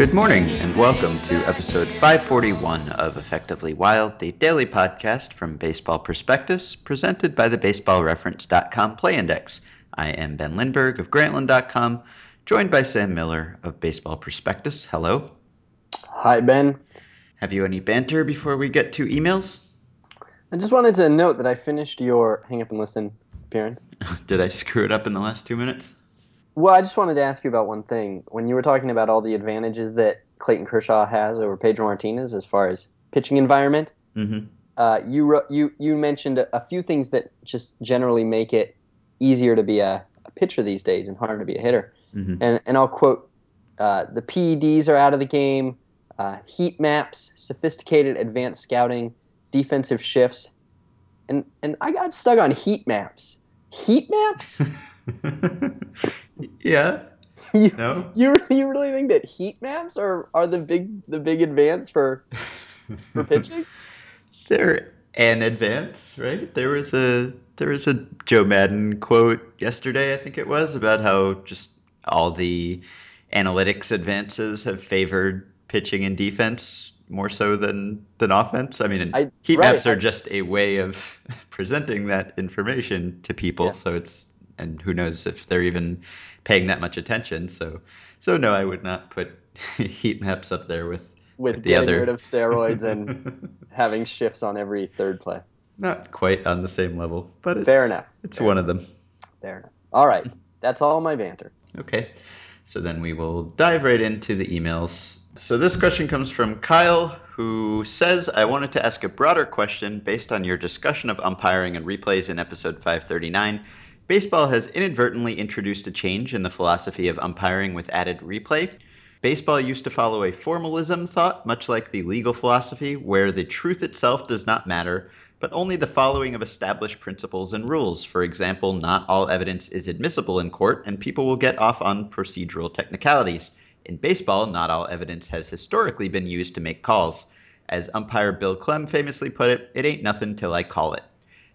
Good morning, and welcome to episode 541 of Effectively Wild, the daily podcast from Baseball Prospectus, presented by the BaseballReference.com Play Index. I am Ben Lindbergh of Grantland.com, joined by Sam Miller of Baseball Prospectus. Hello. Hi, Ben. Have you any banter before we get to emails? I just wanted to note that I finished your Hang Up and Listen appearance. Did I screw it up in the last two minutes? Well, I just wanted to ask you about one thing. When you were talking about all the advantages that Clayton Kershaw has over Pedro Martinez as far as pitching environment, Mm-hmm. uh, you you you mentioned a, a few things that just generally make it easier to be a, a pitcher these days and harder to be a hitter. Mm-hmm. And and I'll quote: uh, the PEDs are out of the game, uh, heat maps, sophisticated advanced scouting, defensive shifts, and and I got stuck on heat maps. Heat maps? yeah. you, No. you you really think that heat maps are, are the big the big advance for for pitching? They're an advance, right? There was a there was a Joe Maddon quote yesterday, I think it was, about how just all the analytics advances have favored pitching and defense more so than than offense. I mean, I- heat right, maps are I- just a way of presenting that information to people. Yeah. So it's and who knows if they're even paying that much attention. So so no, I would not put heat maps up there with With the getting other rid of steroids and having shifts on every third play. not quite on the same level, but it's, Fair enough. It's Fair one of them. Fair enough. All right, that's all my banter. Okay, so then we will dive right into the emails. So this question comes from Kyle, who says, "I wanted to ask a broader question based on your discussion of umpiring and replays in episode 539." Baseball has inadvertently introduced a change in the philosophy of umpiring with added replay. Baseball used to follow a formalism thought, much like the legal philosophy, where the truth itself does not matter, but only the following of established principles and rules. For example, not all evidence is admissible in court, and people will get off on procedural technicalities. In baseball, not all evidence has historically been used to make calls. As umpire Bill Klem famously put it, it ain't nothing till I call it.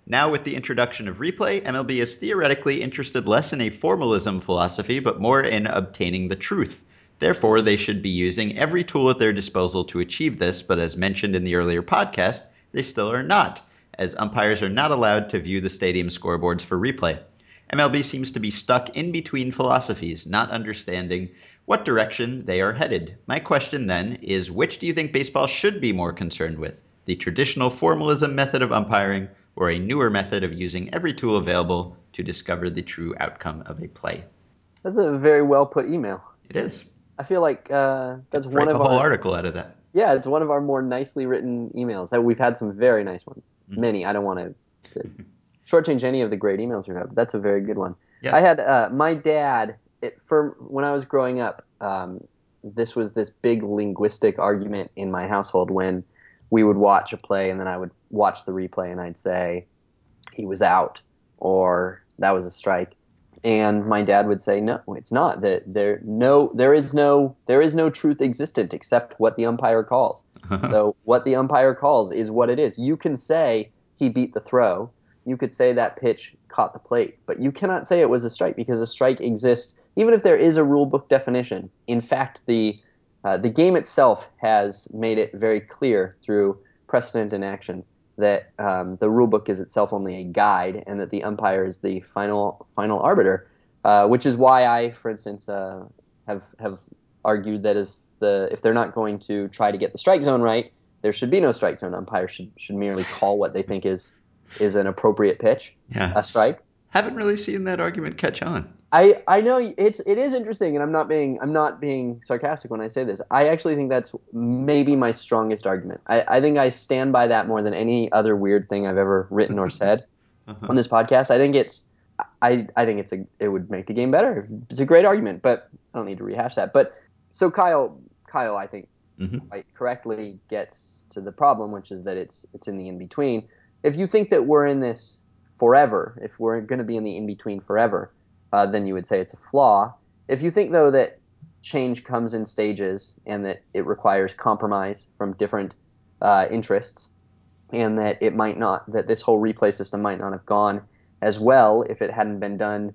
Now, with the introduction of replay, MLB is theoretically interested less in a formalism philosophy, but more in obtaining the truth. Therefore, they should be using every tool at their disposal to achieve this, but as mentioned in the earlier podcast, they still are not, as umpires are not allowed to view the stadium scoreboards for replay. MLB seems to be stuck in between philosophies, not understanding what direction they are headed. My question then is which do you think baseball should be more concerned with? The traditional formalism method of umpiring or a newer method of using every tool available to discover the true outcome of a play? That's a very well put email. It is. I feel like uh, that's one of a whole our article out of that. yeah, it's one of our more nicely written emails. That we've had some very nice ones. Mhm. Many. I don't want to, to shortchange any of the great emails we've had, that's a very good one. Yes. I had uh, my dad it, for when I was growing up. Um, this was this big linguistic argument in my household when we would watch a play and then I would watch the replay and I'd say he was out or that was a strike, and my dad would say no, it's not. That there no there is no there is no truth existent except what the umpire calls. So what the umpire calls is what it is. You can say he beat the throw. You could say that pitch caught the plate, but you cannot say it was a strike because a strike exists even if there is a rule book definition. In fact, the uh, the game itself has made it very clear through precedent and action that um, the rule book is itself only a guide and that the umpire is the final final arbiter. Uh, which is why I, for instance, uh, have have argued that is the if they're not going to try to get the strike zone right, there should be no strike zone. Umpires should should merely call what they think is is an appropriate pitch, yeah. a strike. Haven't really seen that argument catch on. I, I know it's it is interesting, and I'm not being I'm not being sarcastic when I say this. I actually think that's maybe my strongest argument. I, I think I stand by that more than any other weird thing I've ever written or said Uh-huh. on this podcast. I think it's I, I think it's a it would make the game better. It's a great argument, but I don't need to rehash that. But so Kyle Kyle I think Mhm. quite correctly gets to the problem, which is that it's it's in the in between. If you think that we're in this forever, if we're going to be in the in between forever, uh, then you would say it's a flaw. If you think though that change comes in stages and that it requires compromise from different uh, interests, and that it might not that this whole replay system might not have gone as well if it hadn't been done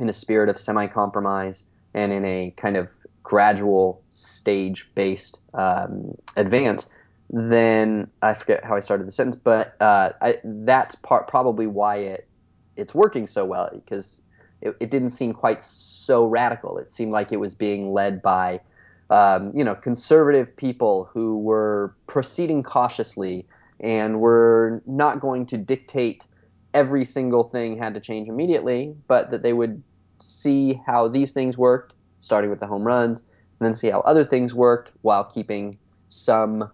in a spirit of semi-compromise and in a kind of gradual stage based um, advance, then I forget how I started the sentence, but uh, I, that's part probably why it it's working so well because it, it didn't seem quite so radical. It seemed like it was being led by um, you know conservative people who were proceeding cautiously and were not going to dictate every single thing had to change immediately, but that they would see how these things worked, starting with the home runs, and then see how other things worked while keeping some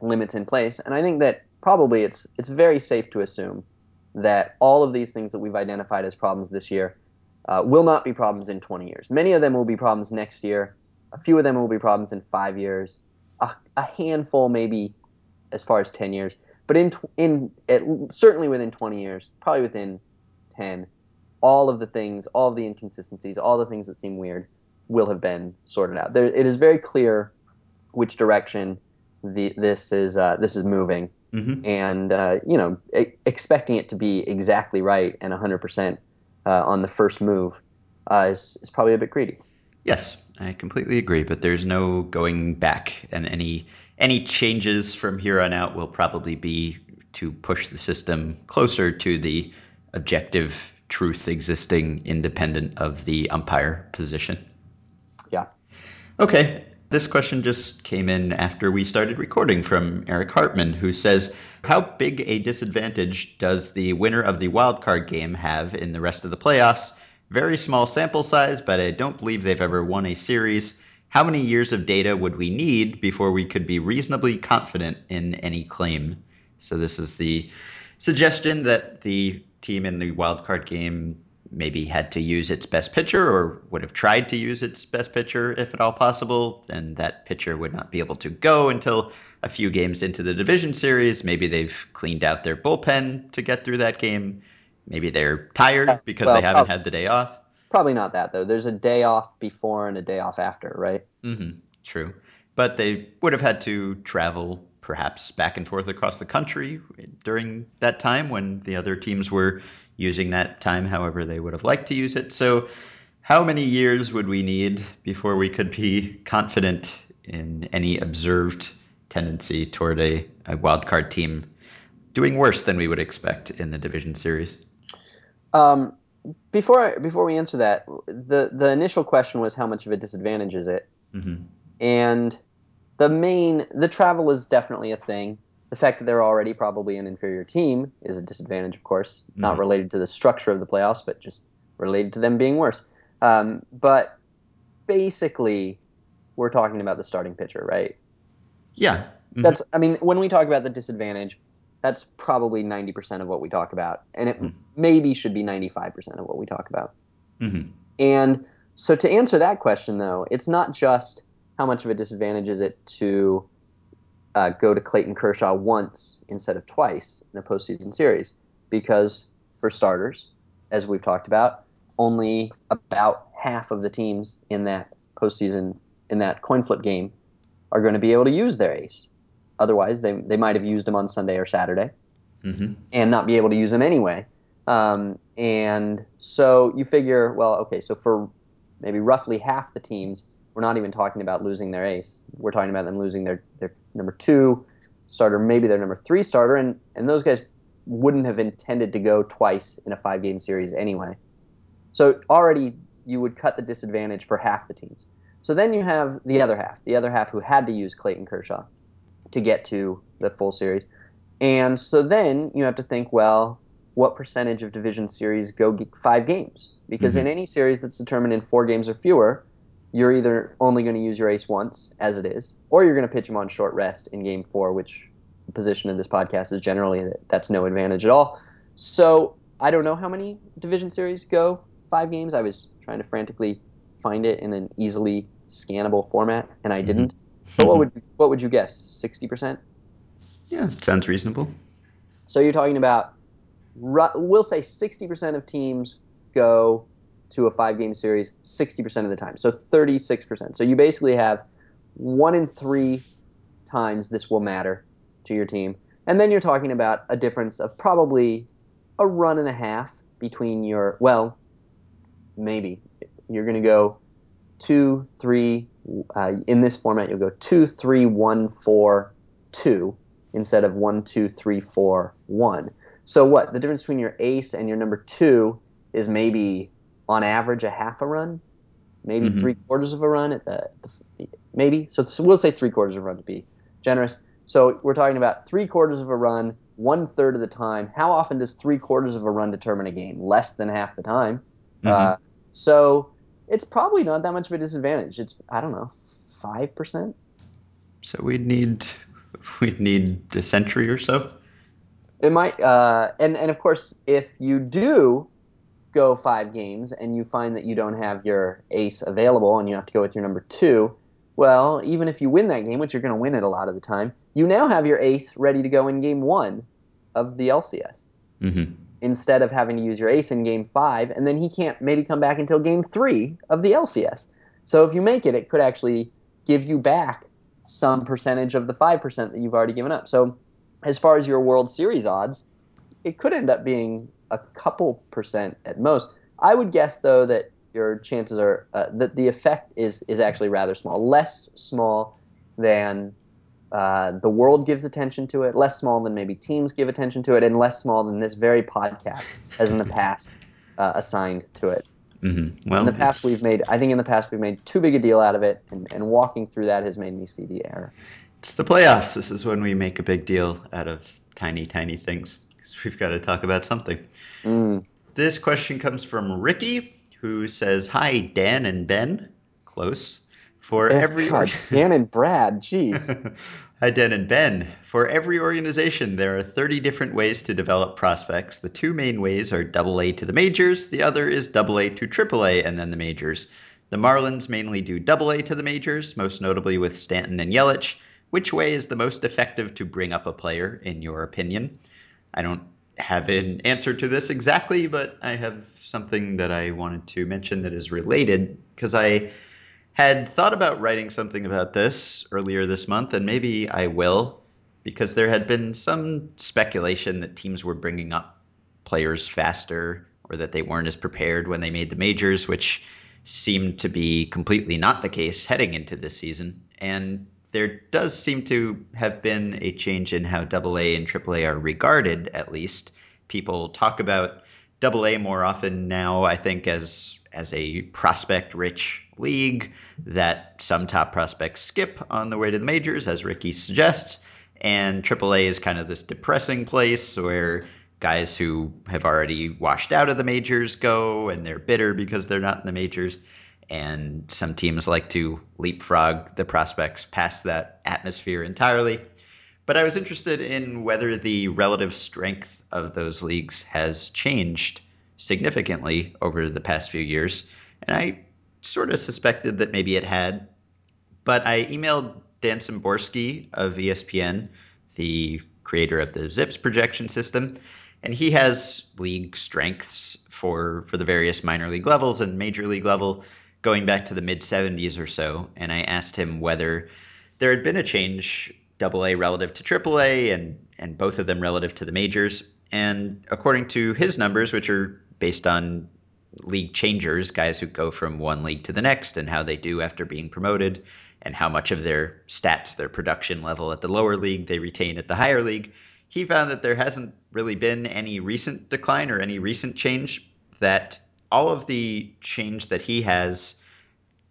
limits in place. And I think that probably it's it's very safe to assume that all of these things that we've identified as problems this year uh, will not be problems in 20 years. Many of them will be problems next year. A few of them will be problems in five years. A, a handful, maybe, as far as 10 years. But in in it, certainly within 20 years, probably within 10, all of the things, all of the inconsistencies, all the things that seem weird, will have been sorted out. There, it is very clear which direction the, this is uh, this is moving, mm-hmm. and uh, you know, e- expecting it to be exactly right and 100 uh, on the first move uh, is is probably a bit greedy. Yes, I completely agree. But there's no going back, and any any changes from here on out will probably be to push the system closer to the objective truth existing independent of the umpire position. Yeah. Okay. This question just came in after we started recording from Eric Hartman, who says, How big a disadvantage does the winner of the wildcard game have in the rest of the playoffs? Very small sample size, but I don't believe they've ever won a series. How many years of data would we need before we could be reasonably confident in any claim? So, this is the suggestion that the team in the wildcard game maybe had to use its best pitcher or would have tried to use its best pitcher if at all possible, and that pitcher would not be able to go until a few games into the division series. Maybe they've cleaned out their bullpen to get through that game. Maybe they're tired because well, they haven't had the day off. Probably not that though. There's a day off before and a day off after, right? Mm-hmm. True, but they would have had to travel perhaps back and forth across the country during that time when the other teams were using that time however they would have liked to use it. So, how many years would we need before we could be confident in any observed tendency toward a, a wild card team doing worse than we would expect in the division series? Um, before before we answer that, the the initial question was how much of a disadvantage is it? Mm-hmm. And the main the travel is definitely a thing the fact that they're already probably an inferior team is a disadvantage, of course, mm-hmm. not related to the structure of the playoffs, but just related to them being worse. Um, but basically, we're talking about the starting pitcher, right? Yeah. Mm-hmm. That's. I mean, when we talk about the disadvantage, that's probably ninety percent of what we talk about, and it mm-hmm. maybe should be ninety-five percent of what we talk about. Mm-hmm. And so, to answer that question, though, it's not just how much of a disadvantage is it to uh, go to Clayton Kershaw once instead of twice in a postseason series because, for starters, as we've talked about, only about half of the teams in that postseason in that coin flip game are going to be able to use their ace. Otherwise, they they might have used them on Sunday or Saturday, mm-hmm. and not be able to use them anyway. Um, and so you figure, well, okay, so for maybe roughly half the teams, we're not even talking about losing their ace. We're talking about them losing their, their number two starter, maybe their number three starter, and, and those guys wouldn't have intended to go twice in a five game series anyway. So already you would cut the disadvantage for half the teams. So then you have the other half, the other half who had to use Clayton Kershaw to get to the full series. And so then you have to think, well, what percentage of division series go five games? Because mm-hmm. in any series that's determined in four games or fewer, you're either only going to use your ace once, as it is, or you're going to pitch him on short rest in game four, which the position of this podcast is generally that that's no advantage at all. So I don't know how many division series go five games. I was trying to frantically find it in an easily scannable format, and I didn't. Mm-hmm. But what would what would you guess? Sixty percent? Yeah, sounds reasonable. So you're talking about, we'll say sixty percent of teams go to a five game series 60% of the time. So 36%. So you basically have one in three times this will matter to your team. And then you're talking about a difference of probably a run and a half between your, well, maybe you're going to go two, three. Uh, in this format, you'll go two, three, one, four, two, instead of one, two, three, four, one. So what? The difference between your ace and your number two is maybe, on average, a half a run, maybe Mhm. three quarters of a run at the, the maybe. So we'll say three quarters of a run to be generous. So we're talking about three quarters of a run, one third of the time. How often does three quarters of a run determine a game? Less than half the time. Uh, so it's probably not that much of a disadvantage. It's I don't know, five percent. So we'd need we'd need a century or so. It might, uh, and and of course, if you do go five games and you find that you don't have your ace available and you have to go with your number two, well, even if you win that game, which you're going to win it a lot of the time, you now have your ace ready to go in game one of the LCS Mm-hmm. instead of having to use your ace in game five, and then he can't maybe come back until game three of the LCS. So if you make it, it could actually give you back some percentage of the five percent that you've already given up. So as far as your World Series odds, it could end up being a couple percent at most. I would guess though that your chances are uh, that the effect is is actually rather small, less small than uh, the world gives attention to it, less small than maybe teams give attention to it, and less small than this very podcast has in the past uh, assigned to it. Mm-hmm. Well, In the past, it's- we've made, I think in the past, we've made too big a deal out of it, and, and walking through that has made me see the error. It's the playoffs. This is when we make a big deal out of tiny, tiny things. Because we've got to talk about something. Mm. This question comes from Ricky, who says, Hi, Dan and Ben. Close. For Eh, every God, Dan and Brad, jeez. Hi, Dan and Ben. For every organization, there are 30 different ways to develop prospects. The two main ways are double A to the majors, the other is double A to AAA and then the majors. The Marlins mainly do double A to the majors, most notably with Stanton and Yelich. Which way is the most effective to bring up a player, in your opinion? I don't have an answer to this exactly, but I have something that I wanted to mention that is related because I had thought about writing something about this earlier this month, and maybe I will, because there had been some speculation that teams were bringing up players faster or that they weren't as prepared when they made the majors, which seemed to be completely not the case heading into this season. And there does seem to have been a change in how AA and AAA are regarded, at least. People talk about AA more often now, I think, as as a prospect rich league that some top prospects skip on the way to the majors, as Ricky suggests. And AAA is kind of this depressing place where guys who have already washed out of the majors go and they're bitter because they're not in the majors. And some teams like to leapfrog the prospects past that atmosphere entirely. But I was interested in whether the relative strength of those leagues has changed significantly over the past few years. And I sort of suspected that maybe it had. But I emailed Dan Szymborski of ESPN, the creator of the ZiPS projection system, and he has league strengths for for the various minor league levels and major league level going back to the mid 70s or so. And I asked him whether there had been a change, double A relative to AAA and and both of them relative to the majors. And according to his numbers, which are based on league changers, guys who go from one league to the next, and how they do after being promoted, and how much of their stats, their production level at the lower league they retain at the higher league, he found that there hasn't really been any recent decline or any recent change. That all of the change that he has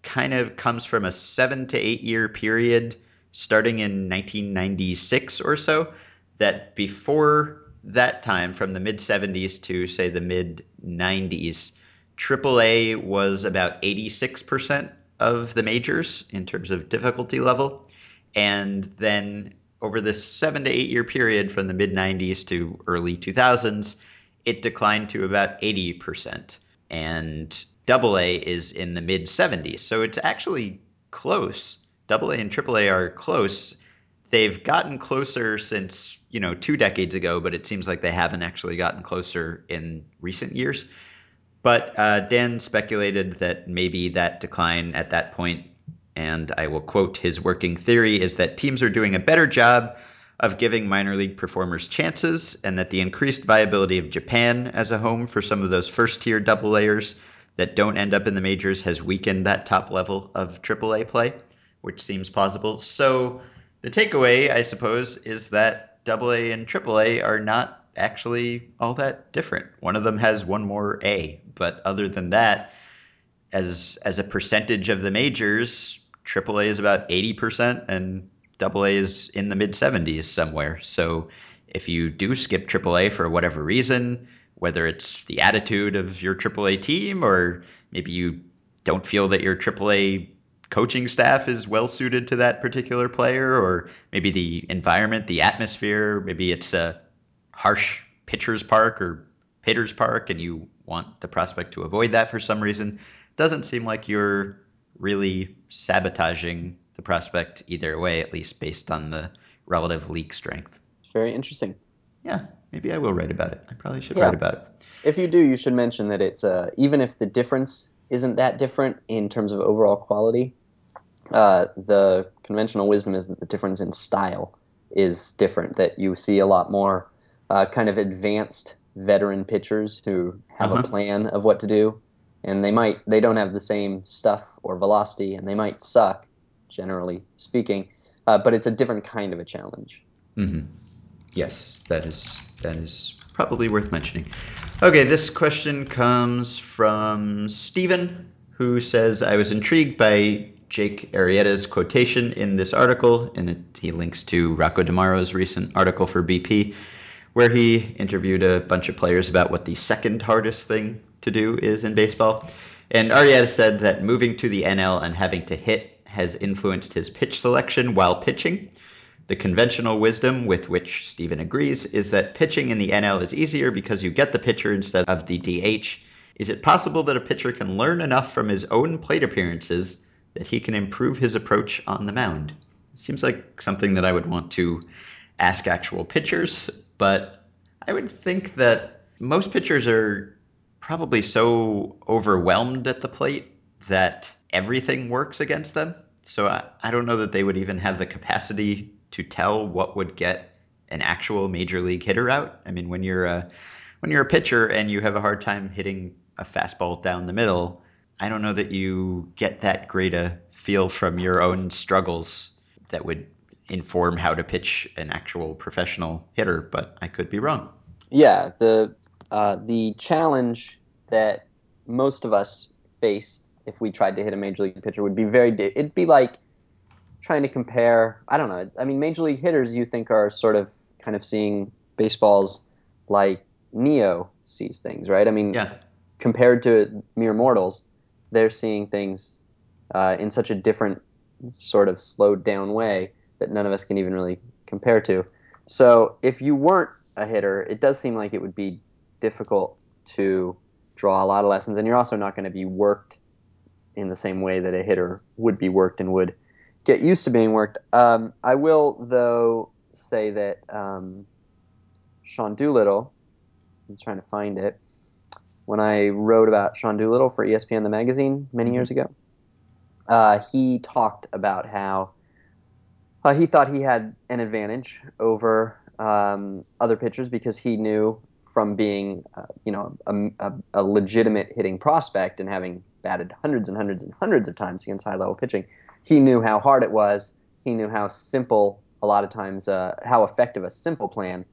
kind of comes from a seven to eight year period starting in 1996 or so. That before that time, from the mid 70s to say the mid 90s, AAA was about 86% of the majors in terms of difficulty level. And then over this seven to eight year period from the mid 90s to early 2000s, it declined to about 80%. And double A is in the mid 70s. So it's actually close. Double A and triple A are close. They've gotten closer since, you know, two decades ago, but it seems like they haven't actually gotten closer in recent years. But uh, Dan speculated that maybe that decline at that point, and I will quote his working theory, is that teams are doing a better job of giving minor league performers chances, and that the increased viability of Japan as a home for some of those first tier double layers that don't end up in the majors has weakened that top level of AAA play, which seems plausible. So the takeaway, I suppose, is that AA and AAA are not actually all that different. One of them has one more A, but other than that, as as a percentage of the majors, AAA is about 80% and AA is in the mid 70s somewhere. So if you do skip AAA for whatever reason, whether it's the attitude of your AAA team or maybe you don't feel that your AAA coaching staff is well suited to that particular player, or maybe the environment, the atmosphere, maybe it's a harsh pitcher's park or hitter's park and you want the prospect to avoid that for some reason. Doesn't seem like you're really sabotaging the prospect either way, at least based on the relative leak strength. Very interesting. Yeah, maybe I will write about it. I probably should yeah. write about it. If you do, you should mention that it's uh, even if the difference isn't that different in terms of overall quality, uh, the conventional wisdom is that the difference in style is different. That you see a lot more uh, kind of advanced veteran pitchers who have uh-huh. a plan of what to do, and they might they don't have the same stuff or velocity, and they might suck, generally speaking, uh, but it's a different kind of a challenge. Mm-hmm. Yes, that is that is probably worth mentioning. Okay, this question comes from Stephen, who says, "I was intrigued by Jake Arrieta's quotation in this article, and it, he links to Rocco DeMaro's recent article for BP, where he interviewed a bunch of players about what the second hardest thing to do is in baseball. And Arrieta said that moving to the NL and having to hit has influenced his pitch selection while pitching. The conventional wisdom with which Stephen agrees is that pitching in the NL is easier because you get the pitcher instead of the DH. Is it possible that a pitcher can learn enough from his own plate appearances that he can improve his approach on the mound? Seems like something that I would want to ask actual pitchers, but I would think that most pitchers are probably so overwhelmed at the plate that everything works against them. So I, I don't know that they would even have the capacity to tell what would get an actual major league hitter out. I mean, when you're a when you're a pitcher and you have a hard time hitting a fastball down the middle, I don't know that you get that great a feel from your own struggles that would inform how to pitch an actual professional hitter. But I could be wrong. Yeah, the uh, the challenge that most of us face if we tried to hit a major league pitcher would be very. It'd be like trying to compare. I don't know. I mean, major league hitters you think are sort of kind of seeing baseballs like Neo sees things, right? I mean, compared to mere mortals, they're seeing things uh, in such a different sort of slowed down way that none of us can even really compare to. So if you weren't a hitter, it does seem like it would be difficult to draw a lot of lessons, and you're also not going to be worked in the same way that a hitter would be worked and would get used to being worked. Um, I will, though, say that um, Sean Doolittle, I'm trying to find it, when I wrote about Sean Doolittle for ESPN the magazine many mm-hmm. years ago, uh, he talked about how uh, he thought he had an advantage over um, other pitchers because he knew from being, uh, you know, a, a, a, legitimate hitting prospect and having batted hundreds and hundreds and hundreds of times against high level pitching, he knew how hard it was. He knew how simple, a lot of times, uh, how effective a simple plan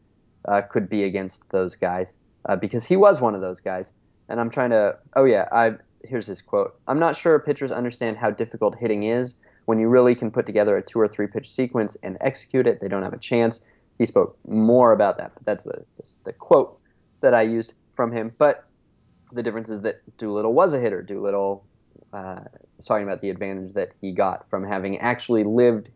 uh, could be against those guys uh, because he was one of those guys. And I'm trying to, oh yeah, I here's his quote. I'm not sure pitchers understand how difficult hitting is. When you really can put together a two or three pitch sequence and execute it, they don't have a chance. He spoke more about that, but that's the, that's the quote that I used from him. But the difference is that Doolittle was a hitter. Doolittle uh, talking about the advantage that he got from having actually lived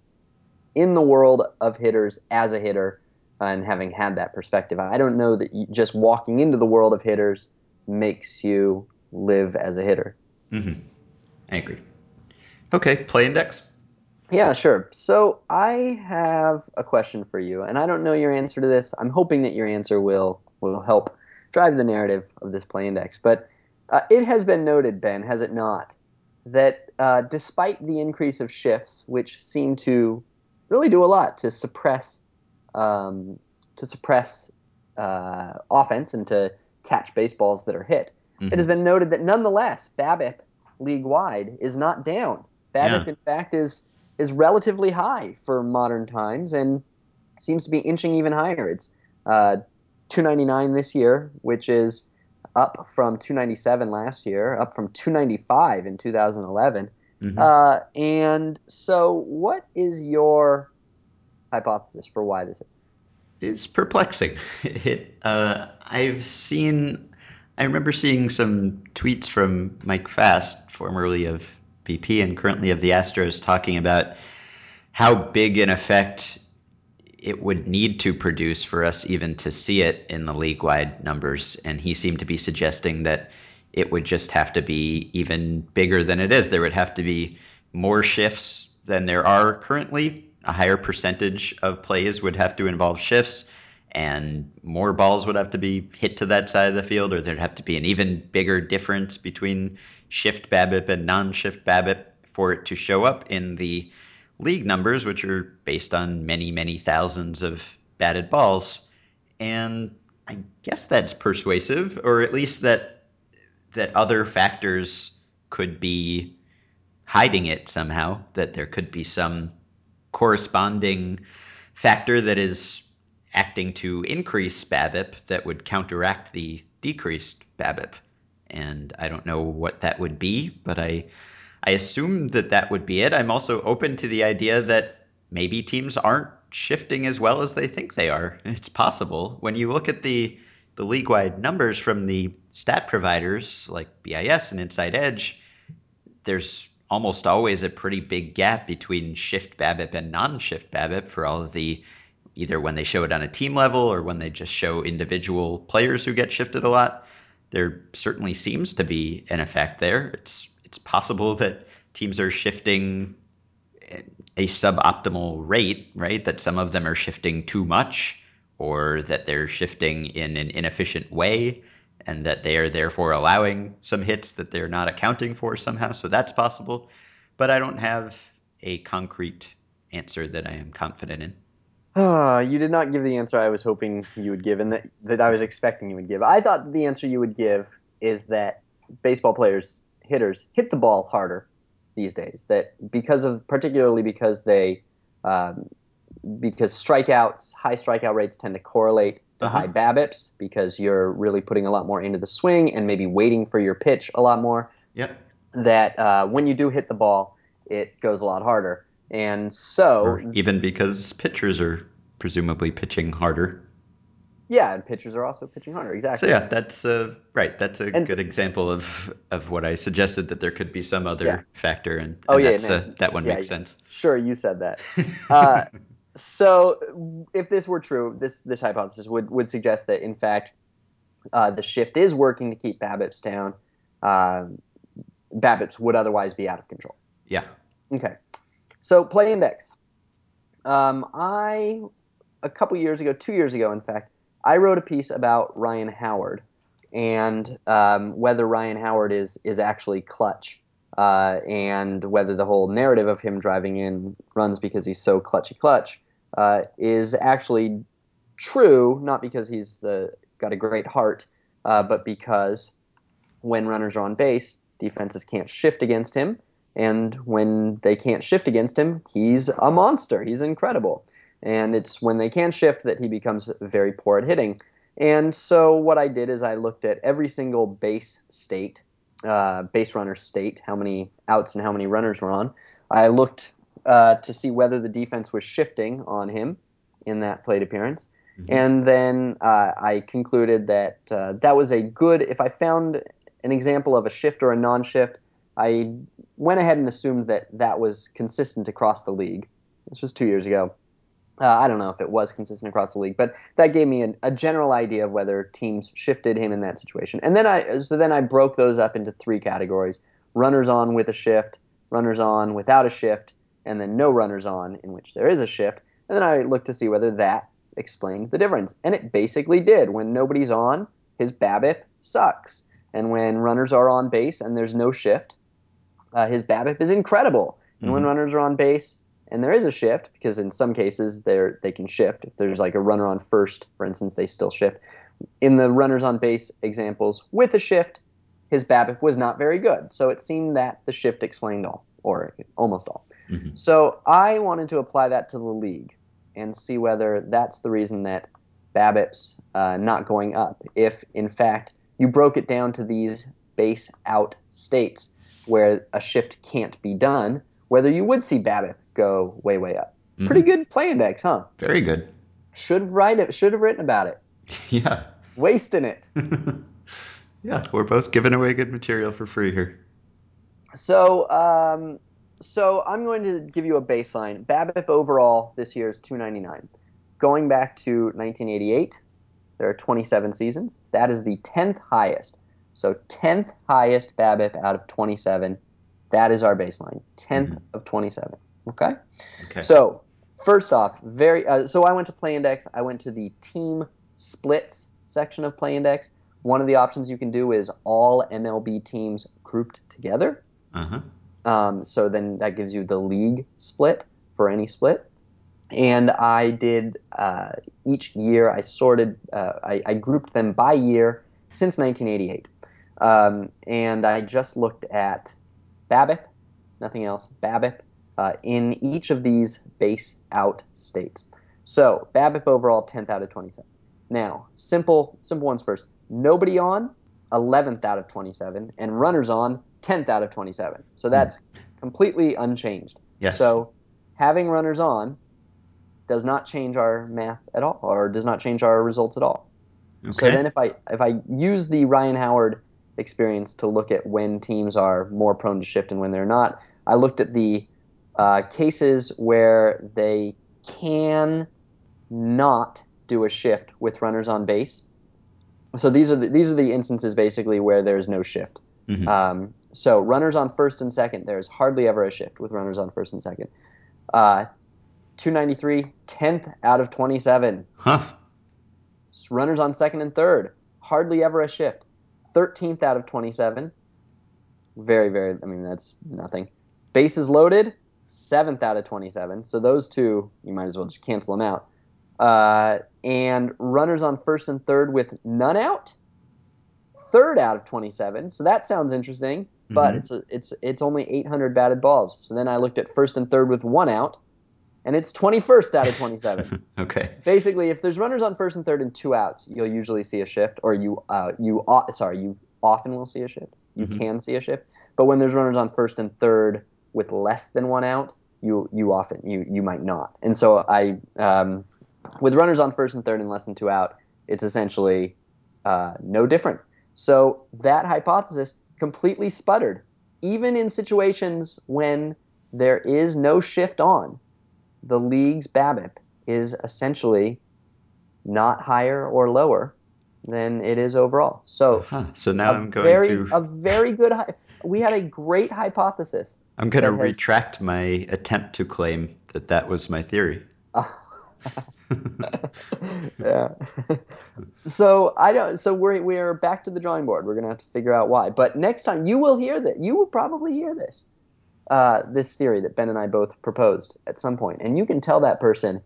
in the world of hitters as a hitter and having had that perspective. I don't know that you, just walking into the world of hitters makes you live as a hitter. Mm-hmm. I agree. Okay, play index. Yeah, sure. So I have a question for you, and I don't know your answer to this. I'm hoping that your answer will will help drive the narrative of this play index. But uh, it has been noted, Ben, has it not, that uh, despite the increase of shifts, which seem to really do a lot to suppress um, to suppress uh, offense and to catch baseballs that are hit, mm-hmm. it has been noted that nonetheless, BABIP league wide is not down. BABIP, yeah. in fact, is is relatively high for modern times and seems to be inching even higher. It's uh, 299 this year, which is up from 297 last year, up from 295 in 2011. Mm-hmm. Uh, and so, what is your hypothesis for why this is? It's perplexing. It, uh, I've seen, I remember seeing some tweets from Mike Fast, formerly of BP and currently of the Astros, talking about how big an effect it would need to produce for us even to see it in the league wide numbers. And he seemed to be suggesting that it would just have to be even bigger than it is. There would have to be more shifts than there are currently. A higher percentage of plays would have to involve shifts, and more balls would have to be hit to that side of the field, or there'd have to be an even bigger difference between shift BABIP and non shift BABIP for it to show up in the league numbers, which are based on many, many thousands of batted balls. And I guess that's persuasive, or at least that that other factors could be hiding it somehow, that there could be some corresponding factor that is acting to increase BABIP that would counteract the decreased BABIP. And I don't know what that would be, but I I assume that that would be it. I'm also open to the idea that maybe teams aren't shifting as well as they think they are. It's possible. When you look at the the league-wide numbers from the stat providers like BIS and Inside Edge, there's almost always a pretty big gap between shift BABIP and non-shift BABIP for all of the either when they show it on a team level or when they just show individual players who get shifted a lot. There certainly seems to be an effect there. It's it's possible that teams are shifting a suboptimal rate, right? That some of them are shifting too much or that they're shifting in an inefficient way and that they are therefore allowing some hits that they're not accounting for somehow. So that's possible. But I don't have a concrete answer that I am confident in. Uh, you did not give the answer I was hoping you would give and that, that I was expecting you would give. I thought the answer you would give is that baseball players hitters hit the ball harder these days. That because of particularly because they um, because strikeouts, high strikeout rates tend to correlate to uh-huh. high BABIPs because you're really putting a lot more into the swing and maybe waiting for your pitch a lot more. Yep. That uh, when you do hit the ball, it goes a lot harder. And so, or even because pitchers are presumably pitching harder. Yeah, and pitchers are also pitching harder. Exactly. So yeah, that's uh, right. That's a and good example of of what I suggested that there could be some other yeah. factor, and, and oh yeah, uh, that one yeah, makes sense. Sure, you said that. uh, so if this were true, this this hypothesis would would suggest that in fact uh, the shift is working to keep BABIPs down. Um, BABIPs would otherwise be out of control. Yeah. Okay. So play index. Um, I a couple years ago, two years ago, in fact, I wrote a piece about Ryan Howard and um, whether Ryan Howard is is actually clutch, uh, and whether the whole narrative of him driving in runs because he's so clutchy clutch uh, is actually true, not because he's uh, got a great heart, uh, but because when runners are on base, defenses can't shift against him, and when they can't shift against him, he's a monster. He's incredible and it's when they can shift that he becomes very poor at hitting. And so what I did is I looked at every single base state, uh, base runner state, how many outs and how many runners were on. I looked uh, to see whether the defense was shifting on him in that plate appearance. Mm-hmm. And then uh, I concluded that uh, that was a good, if I found an example of a shift or a non shift, I went ahead and assumed that that was consistent across the league. This was two years ago. Uh, I don't know if it was consistent across the league, but that gave me a, a, general idea of whether teams shifted him in that situation. And then I so then I broke those up into three categories: runners on with a shift, runners on without a shift, and then no runners on in which there is a shift. And then I looked to see whether that explained the difference, and it basically did. When nobody's on, his BABIP sucks, and when runners are on base and there's no shift, uh, his BABIP is incredible. And mm-hmm. when runners are on base and there is a shift because in some cases they they can shift. If there's like a runner on first, for instance, they still shift. In the runners on base examples with a shift, his BABIP was not very good. So it seemed that the shift explained all, or almost all. Mhm. So I wanted to apply that to the league and see whether that's the reason that BABIP's uh, not going up. If in fact you broke it down to these base out states where a shift can't be done, whether you would see BABIP go way way up. Mhm. Pretty good play index, huh? Very good. Should write it. Should have written about it. Yeah. Wasting it. yeah, we're both giving away good material for free here. So, um, so I'm going to give you a baseline. BABIP overall this year is 299. Going back to 1988, there are 27 seasons. That is the 10th highest. So 10th highest BABIP out of 27. That is our baseline. 10th Mhm. of 27. Okay. Okay. So first off, very. Uh, so I went to Play Index. I went to the team splits section of Play Index. One of the options you can do is all MLB teams grouped together. uh-huh. Um, so then that gives you the league split for any split. And I did uh, each year. I sorted. Uh, I, I grouped them by year since 1988, um, and I just looked at BABIP, nothing else. BABIP Uh, in each of these base out states. So BABIP overall 10th out of 27. Now simple simple ones first. Nobody on 11th out of 27, and runners on 10th out of 27. So that's completely unchanged. Yes. So having runners on does not change our math at all, or does not change our results at all. okay. So then if I if I use the Ryan Howard experience to look at when teams are more prone to shift and when they're not, I looked at the uh, cases where they can not do a shift with runners on base. So these are the, these are the instances basically where there's no shift. Mhm. Um, so runners on first and second, there's hardly ever a shift with runners on first and second. Uh, 293, 10th out of 27. huh. Runners on second and third, hardly ever a shift. 13th out of 27. Very, very, I mean, that's nothing. Bases loaded, 7th out of 27. So those two, you might as well just cancel them out. Uh, and runners on first and third with none out, third out of 27. So that sounds interesting, but Mhm. it's a, it's it's only 800 batted balls. So then I looked at first and third with one out, and it's 21st out of 27 okay. basically if there's runners on first and third and two outs you'll usually see a shift or you uh, you au- sorry you often will see a shift you Mhm. can see a shift but when there's runners on first and third with less than one out you you often you you might not and so i um, with runners on first and third and less than two out it's essentially uh, no different so that hypothesis completely sputtered even in situations when there is no shift on the league's BABIP is essentially not higher or lower than it is overall. So Huh. So now a I'm going very to a very good. Hy- we had a great hypothesis. I'm going to that has- retract my attempt to claim that that was my theory. yeah. so I don't. So we're we're back to the drawing board. We're gonna have to figure out why. But next time you will hear that. You will probably hear this. Uh, this theory that Ben and I both proposed at some point, and you can tell that person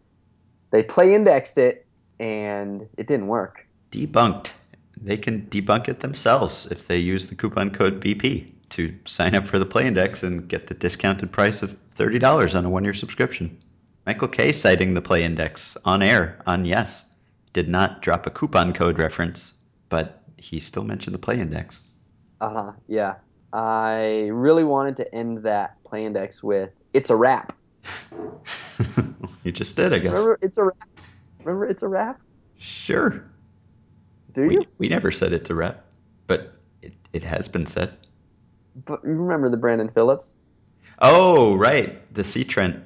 they play indexed it and it didn't work. Debunked. They can debunk it themselves if they use the coupon code BP to sign up for the Play Index and get the discounted price of $30 on a one year subscription. Michael Kay citing the Play Index on air on Yes did not drop a coupon code reference, but he still mentioned the Play Index. Uh huh. Yeah. I really wanted to end that play index with "It's a wrap." you just did, I guess. Remember, it's a wrap. Remember, it's a wrap. Sure. Do you? We, we never said it to rap, but it, it has been said. But you remember the Brandon Phillips? Oh, right. The Sea Trent.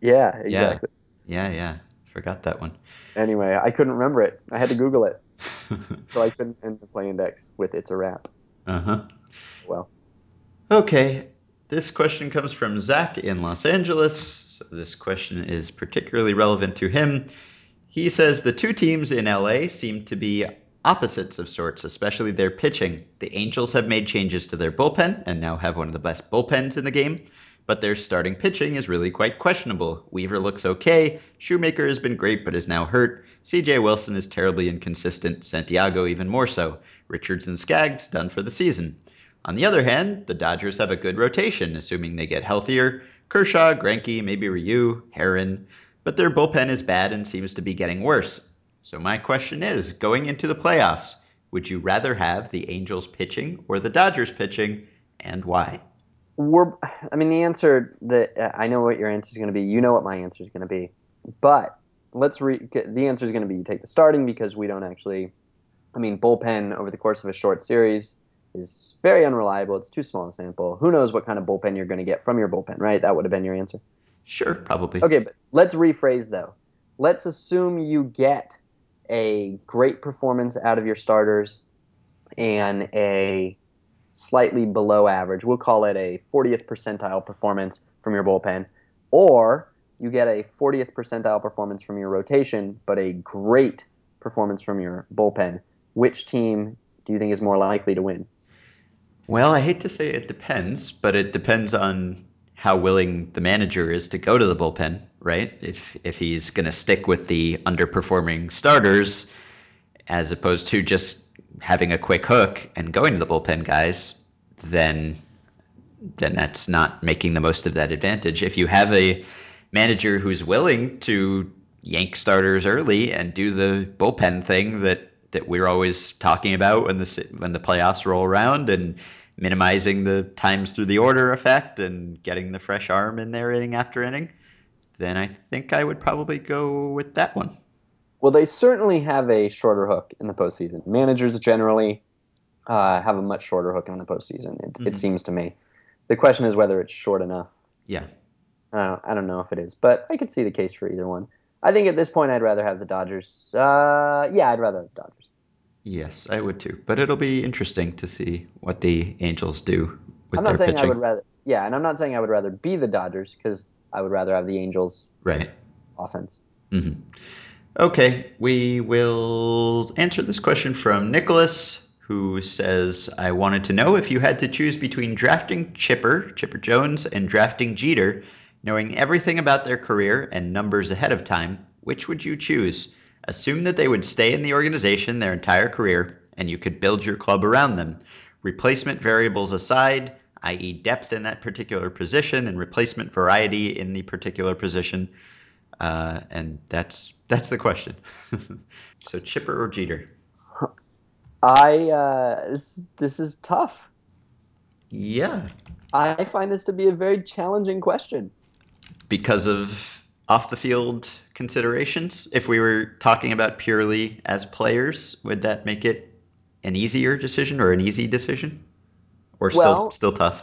Yeah, exactly. Yeah, yeah. yeah. Forgot that one. Anyway, I couldn't remember it. I had to Google it, so I couldn't end the play index with "It's a wrap." uh huh. Well, Okay. This question comes from Zach in Los Angeles. So this question is particularly relevant to him. He says the two teams in LA seem to be opposites of sorts, especially their pitching. The Angels have made changes to their bullpen and now have one of the best bullpens in the game, but their starting pitching is really quite questionable. Weaver looks okay. Shoemaker has been great but is now hurt. CJ Wilson is terribly inconsistent. Santiago even more so. Richards and Skaggs done for the season. On the other hand, the Dodgers have a good rotation, assuming they get healthier. Kershaw, Greinke, maybe Ryu, Haren, but their bullpen is bad and seems to be getting worse. So my question is, going into the playoffs, would you rather have the Angels pitching or the Dodgers pitching, and why? We're, I mean, the answer that uh, I know what your answer is going to be. You know what my answer is going to be, but let's re. The answer is going to be you take the starting because we don't actually. I mean, bullpen over the course of a short series is very unreliable. It's too small a sample. Who knows what kind of bullpen you're going to get from your bullpen, right? That would have been your answer. Sure, probably. Okay, but let's rephrase though. Let's assume you get a great performance out of your starters and a slightly below average. We'll call it a 40th percentile performance from your bullpen, or you get a 40th percentile performance from your rotation, but a great performance from your bullpen. Which team do you think is more likely to win? Well, I hate to say it depends, but it depends on how willing the manager is to go to the bullpen, right? If if he's going to stick with the underperforming starters as opposed to just having a quick hook and going to the bullpen guys, then then that's not making the most of that advantage. If you have a manager who's willing to yank starters early and do the bullpen thing that that we're always talking about when the when the playoffs roll around and minimizing the times through the order effect and getting the fresh arm in there inning after inning, then I think I would probably go with that one. Well, they certainly have a shorter hook in the postseason. Managers generally uh, have a much shorter hook in the postseason. It, mm-hmm. it, seems to me. The question is whether it's short enough. Yeah. I don't, I don't know if it is, but I could see the case for either one. I think at this point, I'd rather have the Dodgers. Uh, yeah, I'd rather have the Dodgers. Yes, I would too. But it'll be interesting to see what the Angels do with I'm not their saying pitching. I would rather. Yeah, and I'm not saying I would rather be the Dodgers because I would rather have the Angels. Right. Offense. Mm-hmm. Okay, we will answer this question from Nicholas, who says, I wanted to know if you had to choose between drafting Chipper, Chipper Jones, and drafting Jeter, knowing everything about their career and numbers ahead of time, which would you choose? Assume that they would stay in the organization their entire career, and you could build your club around them. Replacement variables aside, i.e., depth in that particular position and replacement variety in the particular position, uh, and that's that's the question. so Chipper or Jeter? I uh, this, this is tough. Yeah. I find this to be a very challenging question. Because of off the field considerations? If we were talking about purely as players, would that make it an easier decision or an easy decision? Or well, still still tough?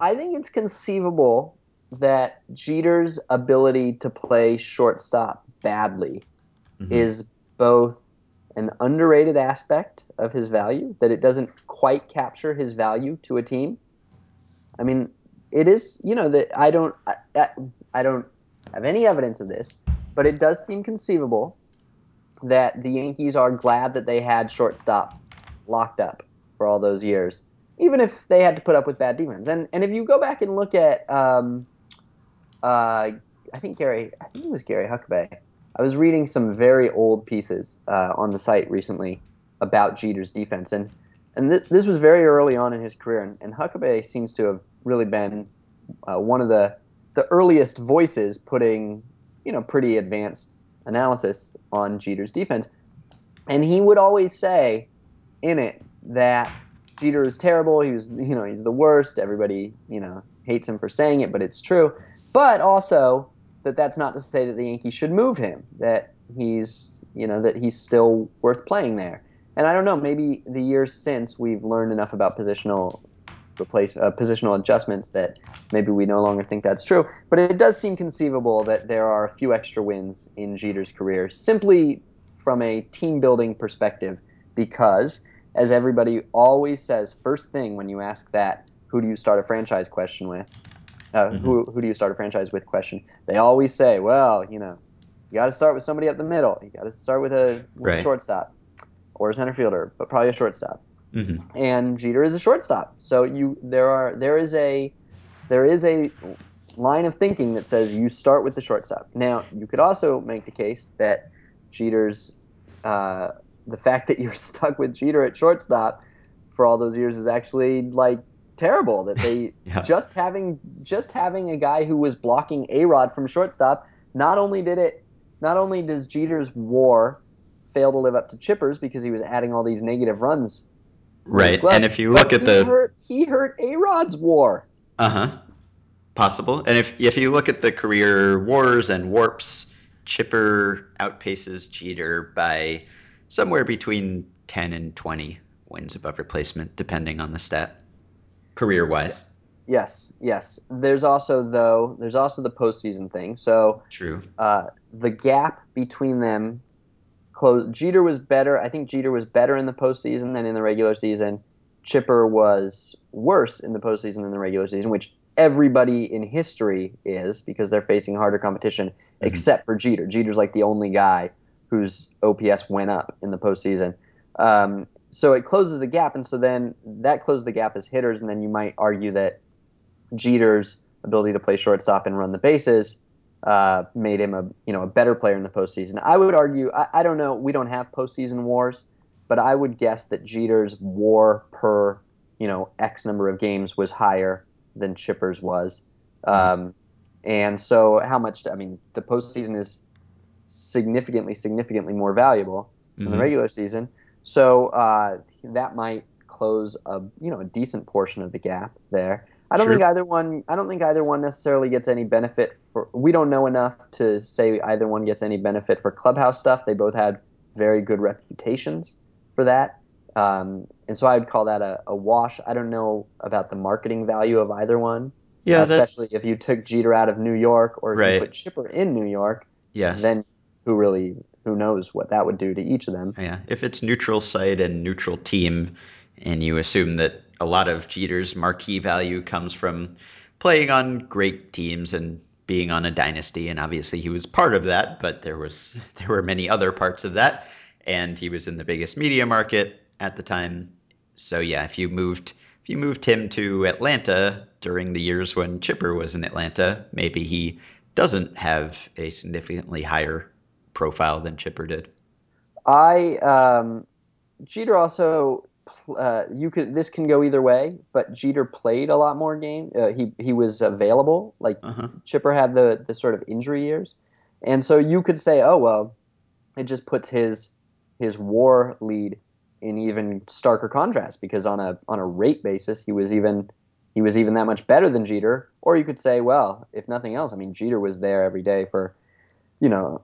I think it's conceivable that Jeter's ability to play shortstop badly mm-hmm. is both an underrated aspect of his value that it doesn't quite capture his value to a team. I mean, it is you know that I don't I, I don't have any evidence of this, but it does seem conceivable that the Yankees are glad that they had shortstop locked up for all those years, even if they had to put up with bad defense. And and if you go back and look at um, uh, I think Gary, I think it was Gary Huckabay. I was reading some very old pieces uh, on the site recently about Jeter's defense, and and th- this was very early on in his career, and, and Huckabay seems to have really been uh, one of the the earliest voices putting you know pretty advanced analysis on Jeter's defense, and he would always say in it that Jeter is terrible. He was you know he's the worst. Everybody you know hates him for saying it, but it's true but also that that's not to say that the Yankees should move him. That he's you know that he's still worth playing there. And I don't know. Maybe the years since we've learned enough about positional replace uh, positional adjustments that maybe we no longer think that's true. But it does seem conceivable that there are a few extra wins in Jeter's career simply from a team building perspective because as everybody always says first thing when you ask that who do you start a franchise question with uh, mm-hmm. who who do you start a franchise with question. They always say, well, you know, you got to start with somebody up the middle. You got to start with a, with right. a shortstop or a center fielder, but probably a shortstop. Mm-hmm. And Jeter is a shortstop. So you there are there is a there is a line of thinking that says you start with the shortstop. Now you could also make the case that Jeter's uh, the fact that you're stuck with Jeter at shortstop for all those years is actually like terrible that they Yeah. just having just having a guy who was blocking A Rod from shortstop. Not only did it, not only does Jeter's WAR fail to live up to Chipper's because he was adding all these negative runs. Right. And if you look at he the hurt, he hurt A Rod's WAR. Uh huh. Possible. And if if you look at the career wars and warps, Chipper outpaces Jeter by somewhere between 10 and 20 wins above replacement, depending on the stat, career wise. Yes, yes. There's also though there's also the postseason thing. So True. uh, the gap between them close. Jeter was better. I think Jeter was better in the postseason than in the regular season. Chipper was worse in the postseason than the regular season, which everybody in history is because they're facing harder competition, except for Jeter. Jeter's like the only guy whose OPS went up in the postseason. Um, so it closes the gap, and so then that closes the gap as hitters, and then you might argue that Jeter's ability to play shortstop and run the bases uh, made him a you know a better player in the postseason. I would argue. I, I don't know. We don't have postseason wars, but I would guess that Jeter's WAR per you know X number of games was higher than Chipper's was. Um, and so, how much? I mean, the postseason is significantly, significantly more valuable than the Mhm. regular season. So uh, that might close a you know a decent portion of the gap there. I don't Sure. think either one. I don't think either one necessarily gets any benefit for. We don't know enough to say either one gets any benefit for clubhouse stuff. They both had very good reputations for that, um, and so I'd call that a, a wash. I don't know about the marketing value of either one, Yeah, that, especially if you took Jeter out of New York or if Right. you put Chipper in New York. yes. Then who really who knows what that would do to each of them? Yeah, if it's neutral site and neutral team, and you assume that a lot of Jeter's marquee value comes from playing on great teams and being on a dynasty, and obviously he was part of that, but there was there were many other parts of that, and he was in the biggest media market at the time. So yeah, if you moved if you moved him to Atlanta during the years when Chipper was in Atlanta, maybe he doesn't have a significantly higher profile than Chipper did. I um, Jeter also uh, you could this can go either way, but Jeter played a lot more game. Uh, he he was available. Like Uh-huh. Chipper had the the sort of injury years, and so you could say, oh well, it just puts his his WAR lead in even starker contrast because on a on a rate basis, he was even he was even that much better than Jeter. Or you could say, well, if nothing else, I mean, Jeter was there every day for, you know,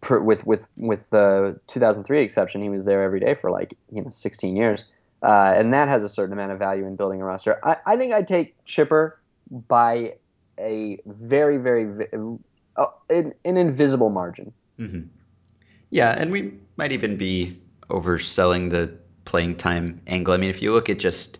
per, with with with the 2003 exception, he was there every day for like you know 16 years, uh, and that has a certain amount of value in building a roster. I, I think I'd take Chipper by a very very uh, an, an invisible margin. hmm Yeah, and we might even be overselling the playing time angle. I mean, if you look at just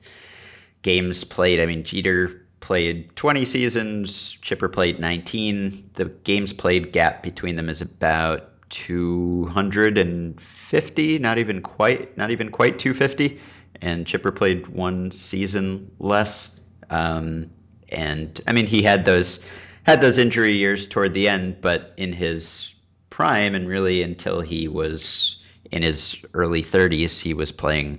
games played, I mean, Jeter played 20 seasons, Chipper played 19. The games played gap between them is about 250, not even quite, not even quite 250. And Chipper played one season less. Um, and I mean, he had those had those injury years toward the end, but in his prime and really until he was in his early 30s, he was playing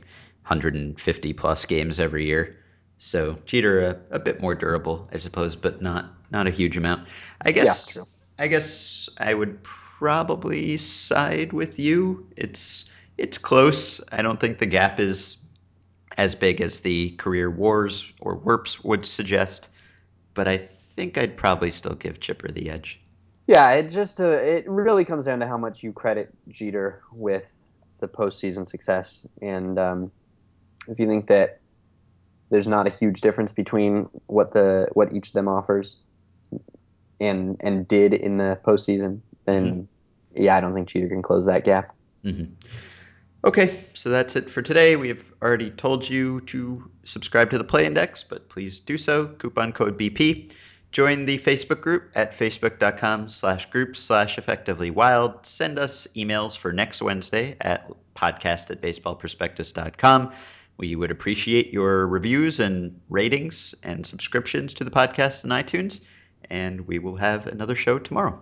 150 plus games every year. So Jeter a, a bit more durable, I suppose, but not not a huge amount. I guess true. I guess I would probably side with you. It's it's close. I don't think the gap is as big as the career wars or WARPs would suggest, but I think I'd probably still give Chipper the edge. Yeah, it just uh, it really comes down to how much you credit Jeter with the postseason success, and um, if you think that there's not a huge difference between what the what each of them offers and and did in the postseason, then yeah, I don't think Jeter can close that gap. hmm Okay, so that's it for today. We have already told you to subscribe to the Play Index, but please do so. Coupon code BP. Join the Facebook group at facebook.com slash groups slash effectively wild. Send us emails for next Wednesday at podcast at baseballprospectus.com. We would appreciate your reviews and ratings and subscriptions to the podcast in iTunes, and we will have another show tomorrow.